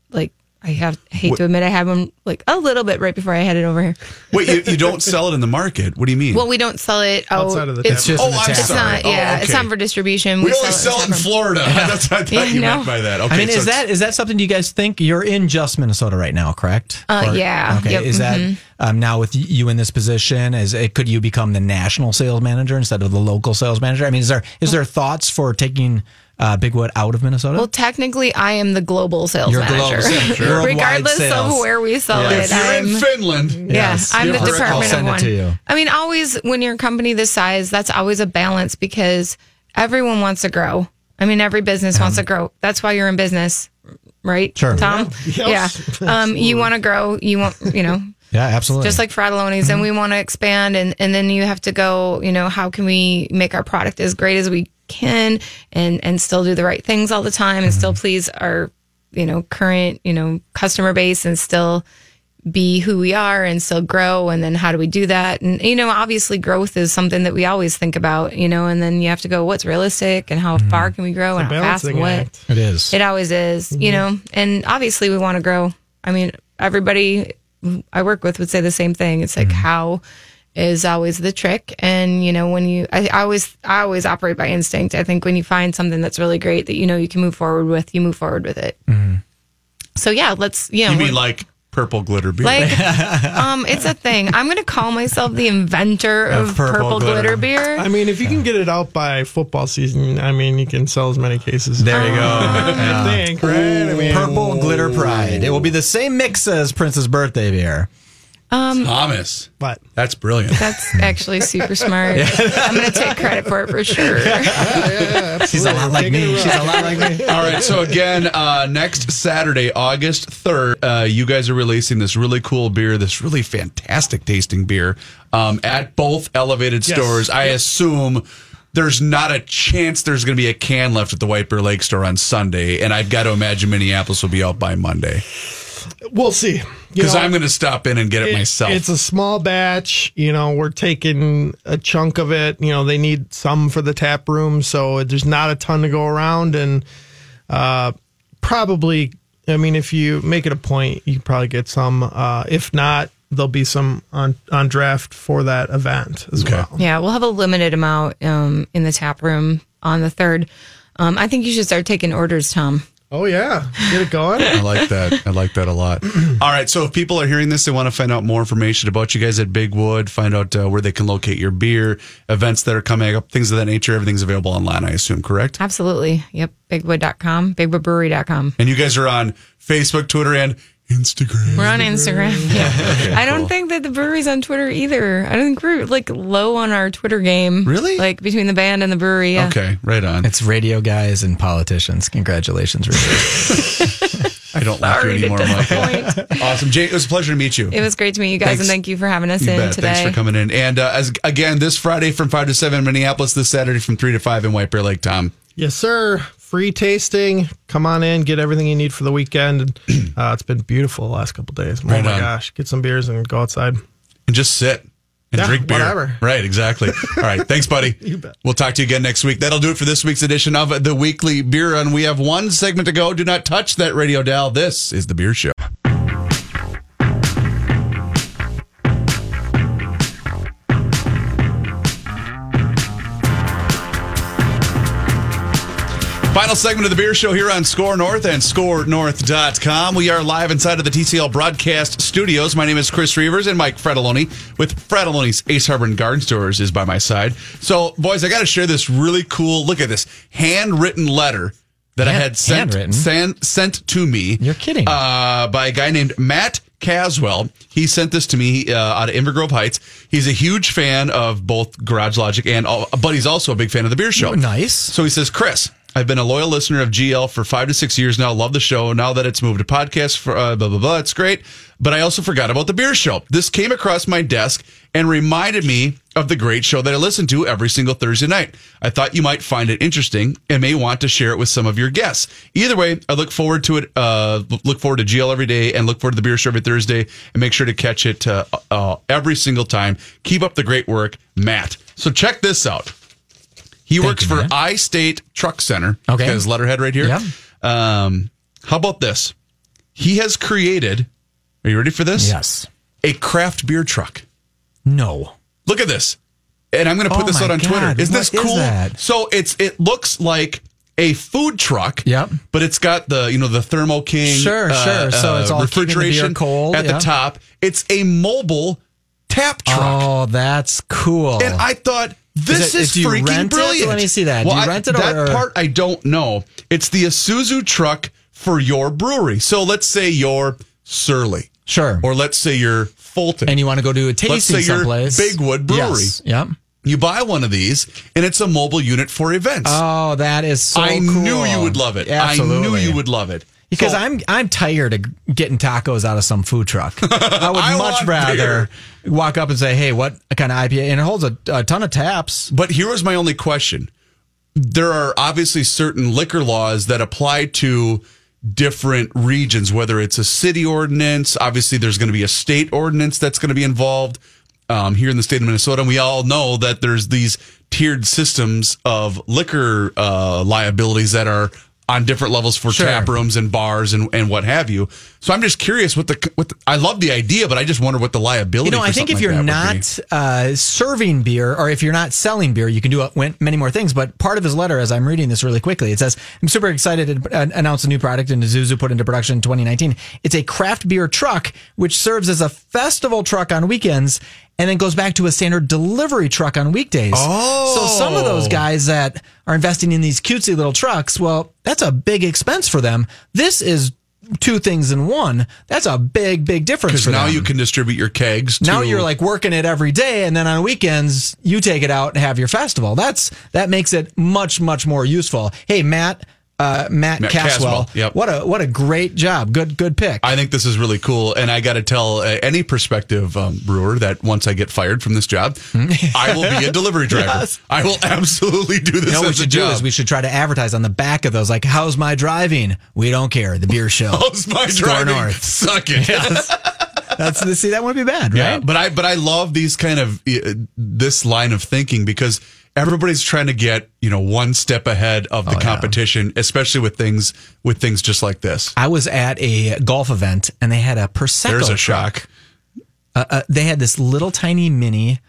I have hate What- to admit I had one like a little bit right before I headed over here. Wait, you, you don't sell it in the market? What do you mean? Well, we don't sell it out. Outside of the it's tap room. Oh, I'm it's sorry. not. Oh, Yeah, it's okay. not for distribution. we only sell it in tap room. Florida. That's what I thought Yeah, you no. meant by that. Okay, I mean, so is that is that something you guys think you're in just Minnesota right now? Correct? Uh, yeah. Okay. Yep, Is that mhm. um, now with you in this position? Is it could you become the national sales manager instead of the local sales manager? I mean, is there is there thoughts for taking uh, Big Wood out of Minnesota? Well, technically, I am the global sales You're global manager, sales, sure. Regardless sales. of where we sell Yes. it. if you're I'm, in Finland, Yeah, Yes. I'm the Give her a call. department of Send it one. to you. I mean, always when you're a company this size, that's always a balance because everyone wants to grow. I mean, every business wants to grow. That's why you're in business, right? Sure. Tom. Yeah. Yeah. Yes. Um, you want to grow. You want, you know, yeah, absolutely. just like Fratallone's, and we want to expand, and and then you have to go. You know, how can we make our product as great as we can, and and still do the right things all the time, and still please our you know current you know customer base, and still be who we are, and still grow, and then how do we do that? And you know, obviously, growth is something that we always think about. You know, and then you have to go, what's realistic, and how far can we grow, and how fast, and what. act. it is. It always is, you know, and obviously we want to grow. I mean, everybody I work with would say the same thing. It's like how is always the trick. And, you know, when you, I, I always, I always operate by instinct. I think when you find something that's really great that you know you can move forward with, you move forward with it. So yeah, let's, you know, you mean like purple glitter beer? like, um, it's a thing. I'm going to call myself the inventor of, Of purple purple, glitter. glitter beer. I mean, if you can get it out by football season, I mean, you can sell as many cases. There you go. I think, right? I mean, Purple glitter pride. It will be the same mix as Prince's birthday beer. Um, Thomas. What? That's brilliant. that's actually super smart. I'm going to take credit for it for sure. She's a lot like me. She's a lot like me. All right. So again, uh, next Saturday, August third, uh, you guys are releasing this really cool beer, this really fantastic tasting beer, um, at both elevated Yes. stores. I assume. There's not a chance there's going to be a can left at the White Bear Lake store on Sunday, and I've got to imagine Minneapolis will be out by Monday We'll see. Because I'm going to stop in and get it, it- myself. It's a small batch. You know, we're taking a chunk of it. You know, they need some for the tap room, so there's not a ton to go around. And uh, probably, I mean, if you make it a point, you can probably get some. Uh, if not, there'll be some on on draft for that event as well. Yeah, we'll have a limited amount um, in the tap room on the third. Um, I think you should start taking orders, Tom. Oh yeah, get it going. I like that. I like that a lot. All right. So if people are hearing this, they want to find out more information about you guys at Big Wood, find out uh, where they can locate your beer, events that are coming up, things of that nature. Everything's available online, I assume, correct? Absolutely. Yep. Bigwood.com, bigwoodbrewery.com. And you guys are on Facebook, Twitter, and Instagram. We're on Instagram. Yeah. I don't think that the brewery's on Twitter either. I don't think we're like low on our Twitter game. Really? Like between the band and the brewery. Yeah. Okay, right on. It's radio guys and politicians. Congratulations, radio. I don't like you Sorry to anymore, Michael. disappoint. Awesome. Jay, it was a pleasure to meet you. It was great to meet you guys Thanks. and thank you for having us You in bet. today. Thanks for coming in. And uh, as again, this Friday from 5 to 7 in Minneapolis, this Saturday from 3 to 5 in White Bear Lake, Tom. Yes, sir. Free tasting. Come on in, get everything you need for the weekend. Uh, it's been beautiful the last couple days. Oh Right my on. gosh, get some beers and go outside. And just sit and Yeah, drink beer. whatever. Right, exactly. All right, thanks, buddy. you bet. We'll talk to you again next week. That'll do it for this week's edition of the Weekly Beer Run. We have one segment to go. Do not touch that radio dial. This is the Beer Show. Final segment of the beer show here on Score North and scorenorth.com. We are live inside of the TCL broadcast studios. My name is Chris Reavers and Mike Fratallone with Fratallone's Ace Hardware and Garden Stores is by my side. So, boys, I got to share this really cool, look at this handwritten letter that I had sent, sent, sent to me. You're kidding. Uh, by a guy named Matt Caswell. He sent this to me uh, out of Inver Grove Heights. He's a huge fan of both Garage Logic and, all, but he's also a big fan of the beer show. Nice. So he says, Chris, I've been a loyal listener of GL for five to six years now. Love the show. Now that it's moved to podcast for uh, blah, blah, blah, it's great. But I also forgot about the beer show. This came across my desk and reminded me of the great show that I listen to every single Thursday night. I thought you might find it interesting and may want to share it with some of your guests. Either way, I look forward to it. Uh, look forward to GL every day and look forward to the beer show every Thursday and make sure to catch it uh, uh, every single time. Keep up the great work, Matt. So check this out. He Thank works you, for man. I State Truck Center. Okay. His letterhead right here. Yeah. Um, how about this? He has created, are you ready for this? Yes. A craft beer truck. No. Look at this. And I'm going to put Oh this out on God, Twitter. Isn't this what is cool? that? So it's it looks like a food truck. Yep. But it's got the you know the Thermo King. Sure, sure. So it's all refrigeration cold, at yeah. the top. It's a mobile tap truck. Oh, that's cool. And I thought this Is it- is, freaking rent it? brilliant. Let me see that. Do you I- rent it that or- part I don't know. It's the Isuzu truck for your brewery. So let's say you're Surly, sure. or let's say you're Fulton, and you want to go do a tasting let's say you're. Big Wood Brewery. Yes. Yep. You buy one of these, and it's a mobile unit for events. Oh, that is so I cool. knew you would love it. I knew Absolutely. you would love it Because So- I'm I'm tired of getting tacos out of some food truck. I would I much rather walk up and say, "Hey, what kind of IPA?" And it holds a, a ton of taps. But here was my only question. There are obviously certain liquor laws that apply to different regions, whether it's a city ordinance, obviously there's going to be a state ordinance that's going to be involved um, here in the state of Minnesota. And we all know that there's these tiered systems of liquor uh, liabilities that are on different levels for Sure. tap rooms and bars and, and what have you. So I'm just curious what the, what the, I love the idea, but I just wonder what the liability You know, I think if like you're not uh, serving beer or if you're not selling beer, you can do uh, many more things. But part of his letter, as I'm reading this really quickly, it says, I'm super excited to uh, announce a new product and Zuzu put into production in 2019. It's a craft beer truck, which serves as a festival truck on weekends and then goes back to a standard delivery truck on weekdays. Oh. So some of those oh. guys that are investing in these cutesy little trucks, well, that's a big expense for them. This is two things in one. That's a big, big difference Because now them. you can distribute your kegs. Now you're like working it every day, and then on weekends you take it out and have your festival. That's that makes it much much more useful. Hey Matt, uh, Matt, Matt Caswell, Caswell, yep. what a what a great job. Good good pick. I think this is really cool, and I got to tell uh, any prospective um, brewer that once I get fired from this job, I will be a delivery driver. Yes. I will absolutely do this you know what we should do is we should try to advertise on the back of those like how's my driving? We don't care. The beer show. How's my Score driving? North. Suck it. That's see that wouldn't be bad, right? Yeah, but I but I love these kind of uh, this line of thinking because everybody's trying to get you know one step ahead of the Oh, yeah. competition, especially with things with things just like this. I was at a golf event and they had a prosecco. There's a truck. shock. uh, uh, they had this little tiny mini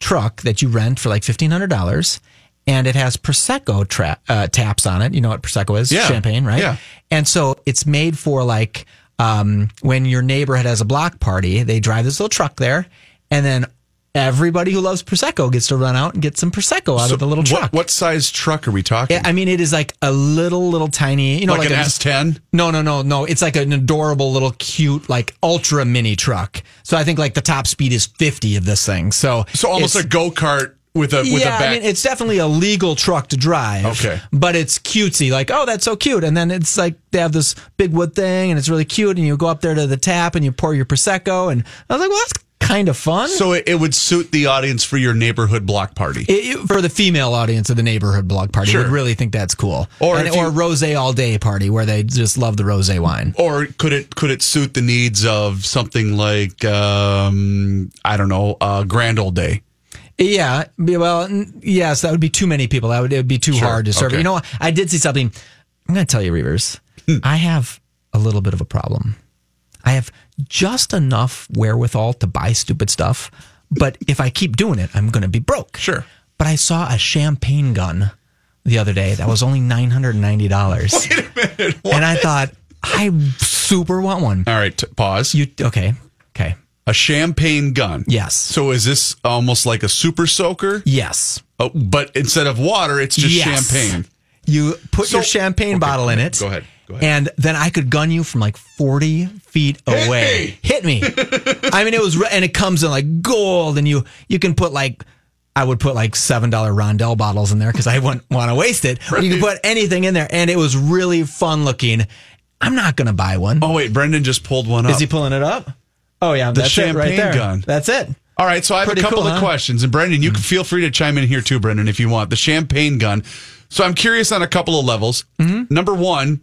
truck that you rent for like fifteen hundred dollars, and it has prosecco tra- uh, taps on it. You know what prosecco is? Yeah. Champagne, right? Yeah. And so it's made for like um, when your neighborhood has a block party. They drive this little truck there, and then everybody who loves prosecco gets to run out and get some prosecco out So of the little truck. What, size truck are we talking? I mean, it is like a little, little tiny, you know, like, like, an a, S10. no, no, no, no. It's like an adorable little cute, like ultra mini truck. So I think like the top speed is 50 of this thing. So So almost a go kart with a with yeah, a back. I mean, it's definitely a legal truck to drive. Okay. But it's cutesy. Like, oh, that's so cute. And then it's like they have this big wood thing and it's really cute. And you go up there to the tap and you pour your Prosecco. And I was like, well, that's kind of fun. So it, it would suit the audience for your neighborhood block party. It- it- for the female audience of the neighborhood block party, Sure. would really think that's cool. Or And- if you- or rose all day party where they just love the rose wine. Or could it could it suit the needs of something like um, I don't know, uh, Grand Old Day? Yeah, well, yes, that would be too many people. That would it would be too Sure, hard to serve. okay. You know, what? I did see something. I'm going to tell you, Reavers. Hmm. I have a little bit of a problem. I have just enough wherewithal to buy stupid stuff, but if I keep doing it, I'm going to be broke. Sure. But I saw a champagne gun the other day that was only nine hundred and ninety dollars. Wait a minute, and I thought I super want one. All right, t- pause. You okay? Okay. a champagne gun. Yes. So is this almost like a super soaker? Yes. Oh, but instead of water, it's just Yes. champagne. You put So- your champagne okay, bottle in it. go ahead. And then I could gun you from like 40 feet away. Hit me. I mean, it was, and it comes in like gold, and you you can put like, I would put like $7 Rondell bottles in there because I wouldn't want to waste it. But You can put anything in there, and it was really fun looking. I'm not going to buy one. Oh wait, Brendan just pulled one up. Is he pulling it up? Oh, yeah. The that's it right champagne there. gun. That's it. All right, so I have Pretty a couple cool, of huh? questions, and Brendan, you can feel free to chime in here too, Brendan, if you want. The champagne gun. So I'm curious on a couple of levels. Mm-hmm. Number one,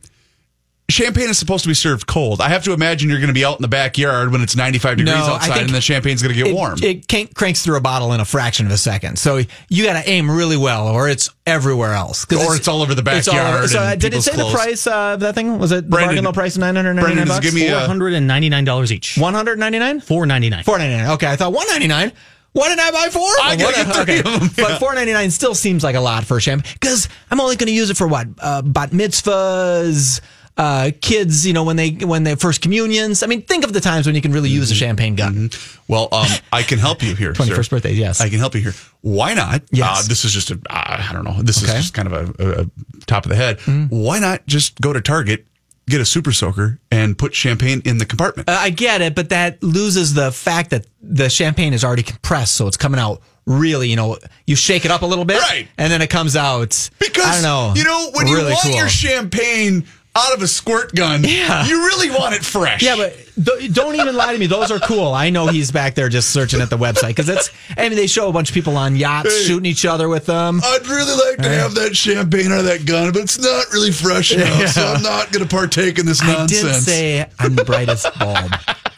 champagne is supposed to be served cold. I have to imagine you're going to be out in the backyard when it's 95 degrees No, outside, and the champagne's going to get it, warm. It can- cranks through a bottle in a fraction of a second. So you got to aim really well, or it's everywhere else. Or it's all over the it's all backyard So, and uh, did it say clothes. the price uh, of that thing? Was it the Brandon- bargain low price of nine hundred ninety nine Brandon, bucks? give me $499 each. One hundred ninety nine. Four ninety nine. Four ninety nine. Okay, I thought one ninety nine. Why didn't I buy four? I gotta What- get three okay. of 'em, yeah. But four ninety nine still seems like a lot for a champagne because I'm only going to use it for what uh, bat mitzvahs, uh, kids. You know when they when they first communions. I mean, think of the times when you can really use Mm-hmm. a champagne gun. Well, um, I can help you here. Twenty first sir. birthdays, yes. I can help you here. Why not? Yes. Uh, this is just a, uh, I don't know. This Okay. is just kind of a, a, top of the head. Why not just go to Target, get a super soaker, and put champagne in the compartment? Uh, I get it, but that loses the fact that the champagne is already compressed, so it's coming out really. You know, you shake it up a little bit, Right. and then it comes out. because I don't know. you know when really you want cool. your champagne out of a squirt gun, Yeah. you really want it fresh. Yeah, but th- don't even lie to me. Those are cool. I know he's back there just searching at the website because it's. I mean, they show a bunch of people on yachts Hey. shooting each other with them. I'd really like to have that champagne out of that gun, but it's not really fresh enough, so I'm not going to partake in this nonsense. I didn't say I'm the brightest bulb.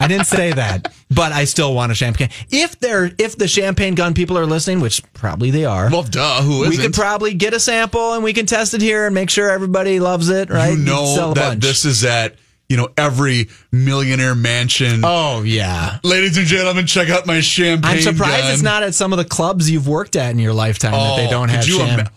I didn't say that, but I still want a champagne. If they're if the champagne gun people are listening, which probably they are, well, duh, who we isn't? could probably get a sample and we can test it here and make sure everybody loves it. Right? You know that bunch. this is at you know every millionaire mansion. Oh yeah. Ladies and gentlemen, check out my champagne. I'm surprised gun. it's not at some of the clubs you've worked at in your lifetime that they Oh, don't have champagne. ima-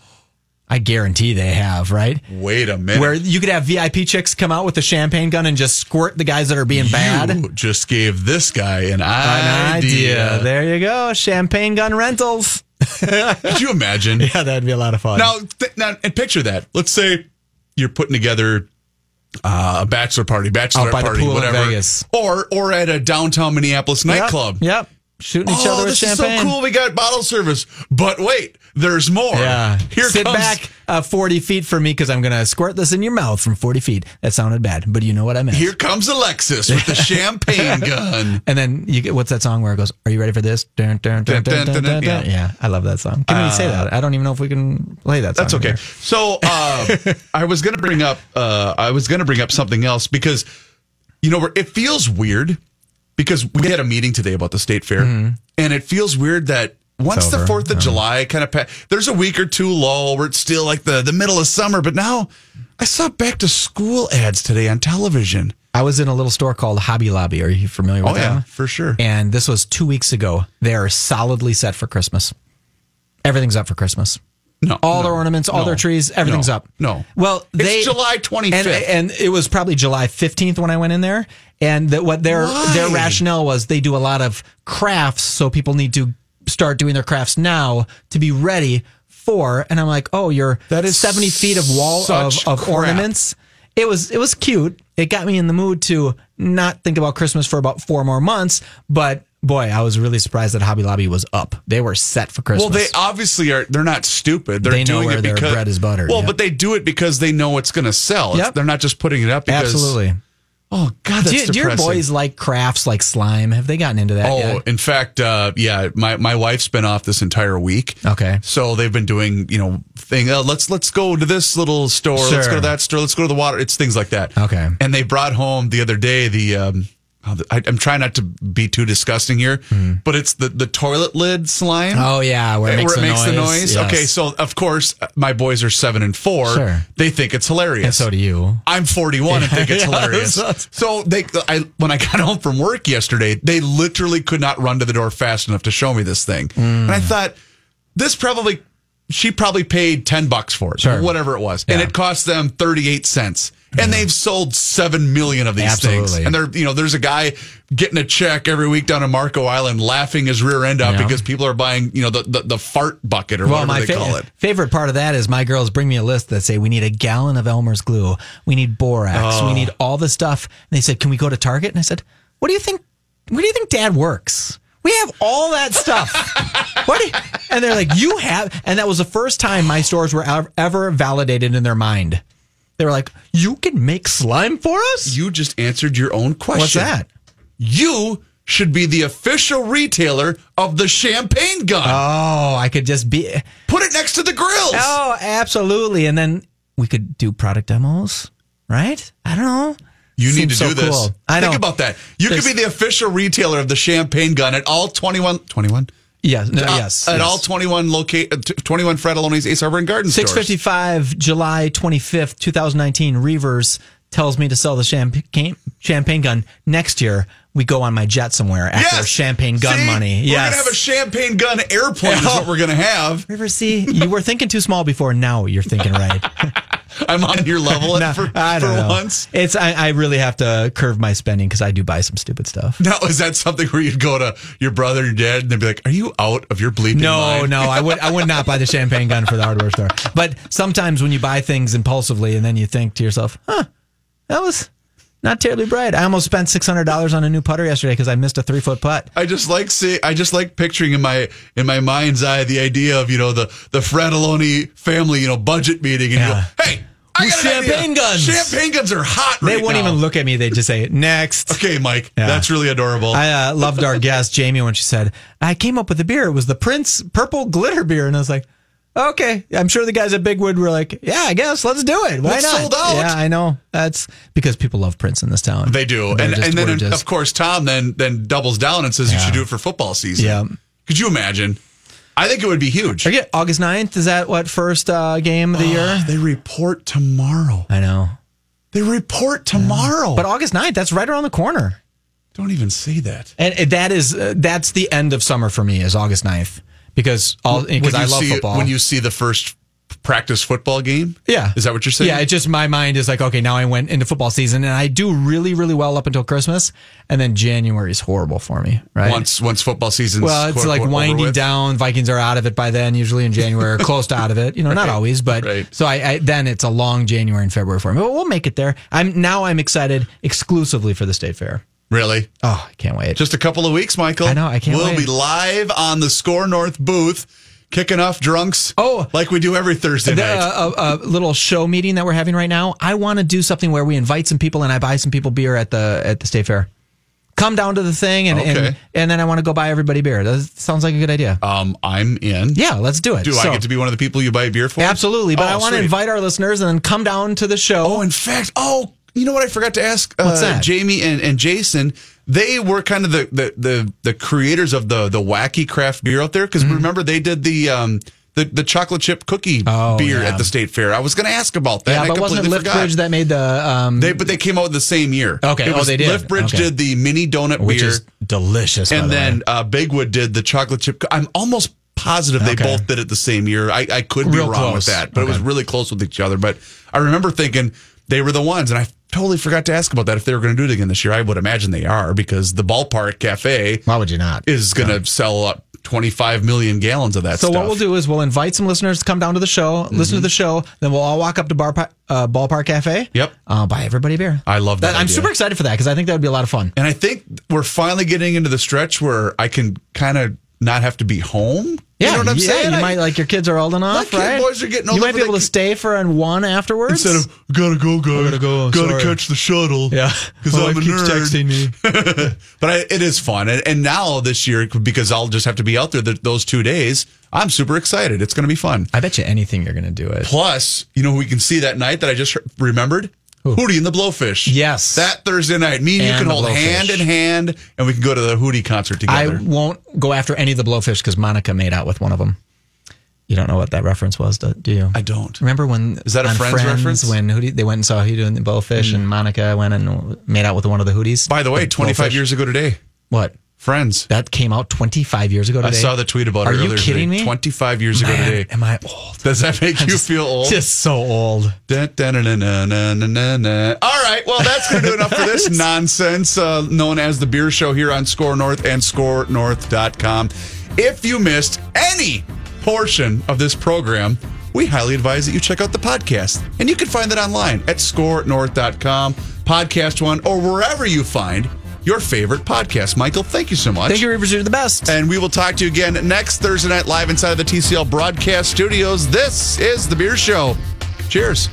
I guarantee they have, right? Wait a minute. Where you could have VIP chicks come out with a champagne gun and just squirt the guys that are being bad. You just gave this guy an An idea. idea. There you go. Champagne gun rentals. Could you imagine? Yeah, that'd be a lot of fun. Now, th- now, and picture that. Let's say you're putting together uh, a bachelor party, bachelor Out by the party, whatever, Vegas. or or at a downtown Minneapolis Yep, nightclub. Yep. Shooting each oh, other with this champagne. is so cool. We got bottle service, but wait, there's more. Yeah. here comes. Sit comes. back uh, 40 feet from me because I'm going to squirt this in your mouth from 40 feet. That sounded bad, but you know what I meant. Here comes Alexis with the champagne gun. And then you get what's that song where it goes, Are you ready for this? Dun, dun, dun, Dun, dun, yeah. Yeah, I love that song. Can we say that? I don't even know if we can play that song. That's okay. here. So uh, I was gonna bring up uh, I was gonna bring up something else because you know it feels weird because we had a meeting today about the state fair mm-hmm. and it feels weird that once the. Fourth of July kind of pa- there's a week or two lull where it's still like the the middle of summer, but now I saw back to school ads today on television. I was in a little store called Hobby Lobby. Are you familiar oh, with that? Oh yeah, for sure. And this was two weeks ago. They are solidly set for Christmas. Everything's up for Christmas. No, All no, their ornaments, all no, their trees, everything's no, up. No, Well, It's July 25th. and, and it was probably July 15th when I went in there. And that what their Why? their rationale was they do a lot of crafts, so people need to start doing their crafts now to be ready for. And I'm like, oh, you're That is 70 feet of wall of, of crap. ornaments. It was it was cute. It got me in the mood to not think about Christmas for about four more months. But boy, I was really surprised that Hobby Lobby was up. They were set for Christmas. Well, they obviously are. They're not stupid. They're They know doing where it their because bread is buttered, Well, yep. but they do it because they know it's going to sell. Yep. They're not just putting it up because absolutely. Oh God, that's do, do your boys like crafts like slime? Have they gotten into that? Oh, yet? in fact, uh, yeah, my, my wife's been off this entire week. Okay. So they've been doing, you know, thing. Uh, let's let's go to this little store. Let's go to that store. Let's go to the water. It's things like that. Okay. And they brought home the other day the. Um, the- I, I'm trying not to be too disgusting here, but it's the the toilet lid slime. Hmm. Oh yeah, where it makes, the, noise. the noise. Yes. Okay, so of course my boys are seven and four. Sure. They think it's hilarious. and so do you. I'm 41 and think it's Yeah, hilarious. So they, I, when I got home from work yesterday, they literally could not run to the door fast enough to show me this thing. And Mm. I thought, this probably, she probably paid 10 bucks for it, Sure. whatever it was. And it cost them 38 cents. And they've sold 7 million of these things. And they're, you know, there's a guy getting a check every week down in Marco Island laughing his rear end out Yeah. because people are buying, you know, the, the, the fart bucket or Well, whatever they fa- call it. favorite part of that is my girls bring me a list that say we need a gallon of Elmer's glue, we need borax, Oh. we need all the stuff. And they said, "Can we go to Target?" And I said, "What do you think? Where do you think Dad works? We have all that stuff." what? you-" and they're like, "You have," and that was the first time my stores were ever validated in their mind. They were like, "You can make slime for us." You just answered your own question. What's that? you should be the official retailer of the champagne gun. Oh, I could just be. Put it next to the grills. Oh, absolutely. And then we could do product demos, right? I don't know. You need to Seems do so this. cool. I Think know. about that. You could be the official retailer of the champagne gun at all 21 21 Yes, no, Uh, yes. at yes. all 21 locate uh, t- 21 Fratallone's Ace Hardware and Garden stores. 655 July 25th, 2019. Reavers tells me to sell the champagne champagne gun next year. We go on my jet somewhere after Yes. champagne gun See? money. We're Yes. going to have a champagne gun airplane is what we're going to have. Rivers, see, you were thinking too small before. Now you're thinking right. I'm on your level No, for, I don't for know. once. It's I, I really have to curve my spending because I do buy some stupid stuff. Now, is that something where you'd go to your brother and your dad and they'd be like, Are you out of your bleeping No, mind? no, I would I would not buy the champagne gun for the hardware store. But sometimes when you buy things impulsively and then you think to yourself, "Huh, that was not terribly bright." I almost spent six hundred dollars on a new putter yesterday because I missed a three foot putt. I just like see. I just like picturing in my in my mind's eye the idea of you know the the Fratallone family you know budget meeting and Yeah. you go, hey, I Well, got an idea. champagne guns." Champagne guns are hot. They right wouldn't now. even look at me; they'd just say next. Okay, Mike, Yeah. that's really adorable. I uh, loved our guest Jamie when she said, "I came up with a beer. It was the Prince Purple Glitter beer," and I was like. Okay, I'm sure the guys at Big Wood were like, "Yeah, I guess let's do it. Why It's not?" sold out. Yeah, I know. That's because people love Prince in this town. they do, They're and just- and then just- of course Tom then then doubles down and says you should do it for football season. Yeah. Could you imagine? I think it would be huge. I get August 9th. Is that what first uh, game of the year? They report tomorrow. I know. They report tomorrow. But August 9th, that's right around the corner. don't even say that. And it- that is uh, that's the end of summer for me is August 9th because all because When I you love see, football. When you see the first practice football game, yeah. is that what you're saying? Yeah, it just my mind is like, okay, now I went into football season and I do really, really well up until Christmas. And then January is horrible for me, right? once once football season's well, it's quote, like over winding down. Vikings are out of it by then, usually in January, or close to out of it. You know, not always, but Right. so I, I then it's a long January and February for me. But we'll make it there. I'm now I'm excited exclusively for the state fair. Really? Oh, I can't wait. Just a couple of weeks, Michael. I know, I can't We'll wait. be live on the Score North booth, kicking off drunks. Oh. like we do every Thursday The, night. uh, a, a little show meeting that we're having right now. I want to do something where we invite some people and I buy some people beer at the at the state fair. Come down to the thing and and, Okay. and then I want to go buy everybody beer. That sounds like a good idea. um, I'm in. Yeah, let's do it. Do So- I get to be one of the people you buy beer for? Absolutely, but Oh, I want to invite our listeners and then come down to the show. Oh, in fact, oh, you know what I forgot to ask uh? Jamie and, and Jason. They were kind of the, the the the creators of the the wacky craft beer out there because remember they did the um the, the chocolate chip cookie Mm-hmm. Oh, beer yeah. at the state fair. I was going to ask about that. yeah, and I but wasn't it. Liftbridge that made the um, They but they came out the same year. Okay. It Oh, they did. Liftbridge Okay. did the mini donut which beer, is delicious. by and the then uh, Big Wood did the chocolate chip. I'm almost positive they Okay. both did it the same year. I, I could be wrong close. with that, but it was really close with each other. But I remember thinking they were the ones, and I totally forgot to ask about that if they were going to do it again this year. I would imagine they are because the Ballpark Cafe why would you not? is going to sell uh, 25 million gallons of that So stuff. what we'll do is we'll invite some listeners to come down to the show, listen Mm-hmm. to the show, then we'll all walk up to Bar uh, Ballpark Cafe. Yep. Uh, buy everybody a beer. I love that I'm super excited for that because I think that would be a lot of fun. And I think we're finally getting into the stretch where I can kind of not have to be home. Yeah, you know what I'm yeah, saying? You I- might like your kids are old enough, kid right? boys are getting old. You might be able to stay for an one afterwards. Instead of gotta go, guys. gotta go, Gotta sorry." catch the shuttle. yeah, because I'm a keeps nerd. texting me. but I, it is fun, and, and now this year because I'll just have to be out there th- those two days. I'm super excited. It's going to be fun. I bet you anything you're going to do it. Plus, you know we can see that night that I just remembered? Hootie and the Blowfish. Yes. That Thursday night. Me and, you can hold Blowfish. hand in hand and we can go to the Hootie concert together. I won't go after any of the blowfish because Monica made out with one of them. You don't know what that reference was, do you? I don't. Remember when Is that a on Friends reference? When Hootie, they went and saw Hootie and the blowfish, hmm. and Monica went and made out with one of the Hooties. By the way, The 25 blowfish. years ago today, What? Friends. That came out 25 years ago today. I saw the tweet about Are it earlier. Are you kidding today. me? 25 years Man, ago today. Am I old? Does that make I'm you just, feel old? Just so old. Da, da, na, na, na, na, na. All right. Well, that's going to do enough for this nonsense uh, known as The Beer Show here on Score North and scorenorth.com. If you missed any portion of this program, we highly advise that you check out the podcast. And you can find that online at scorenorth.com, podcast one, or wherever you find your favorite podcast. Michael, thank you so much. Thank you, Reavers. You're the best. And we will talk to you again next Thursday night live inside of the TCL broadcast studios. This is The Beer Show. Cheers.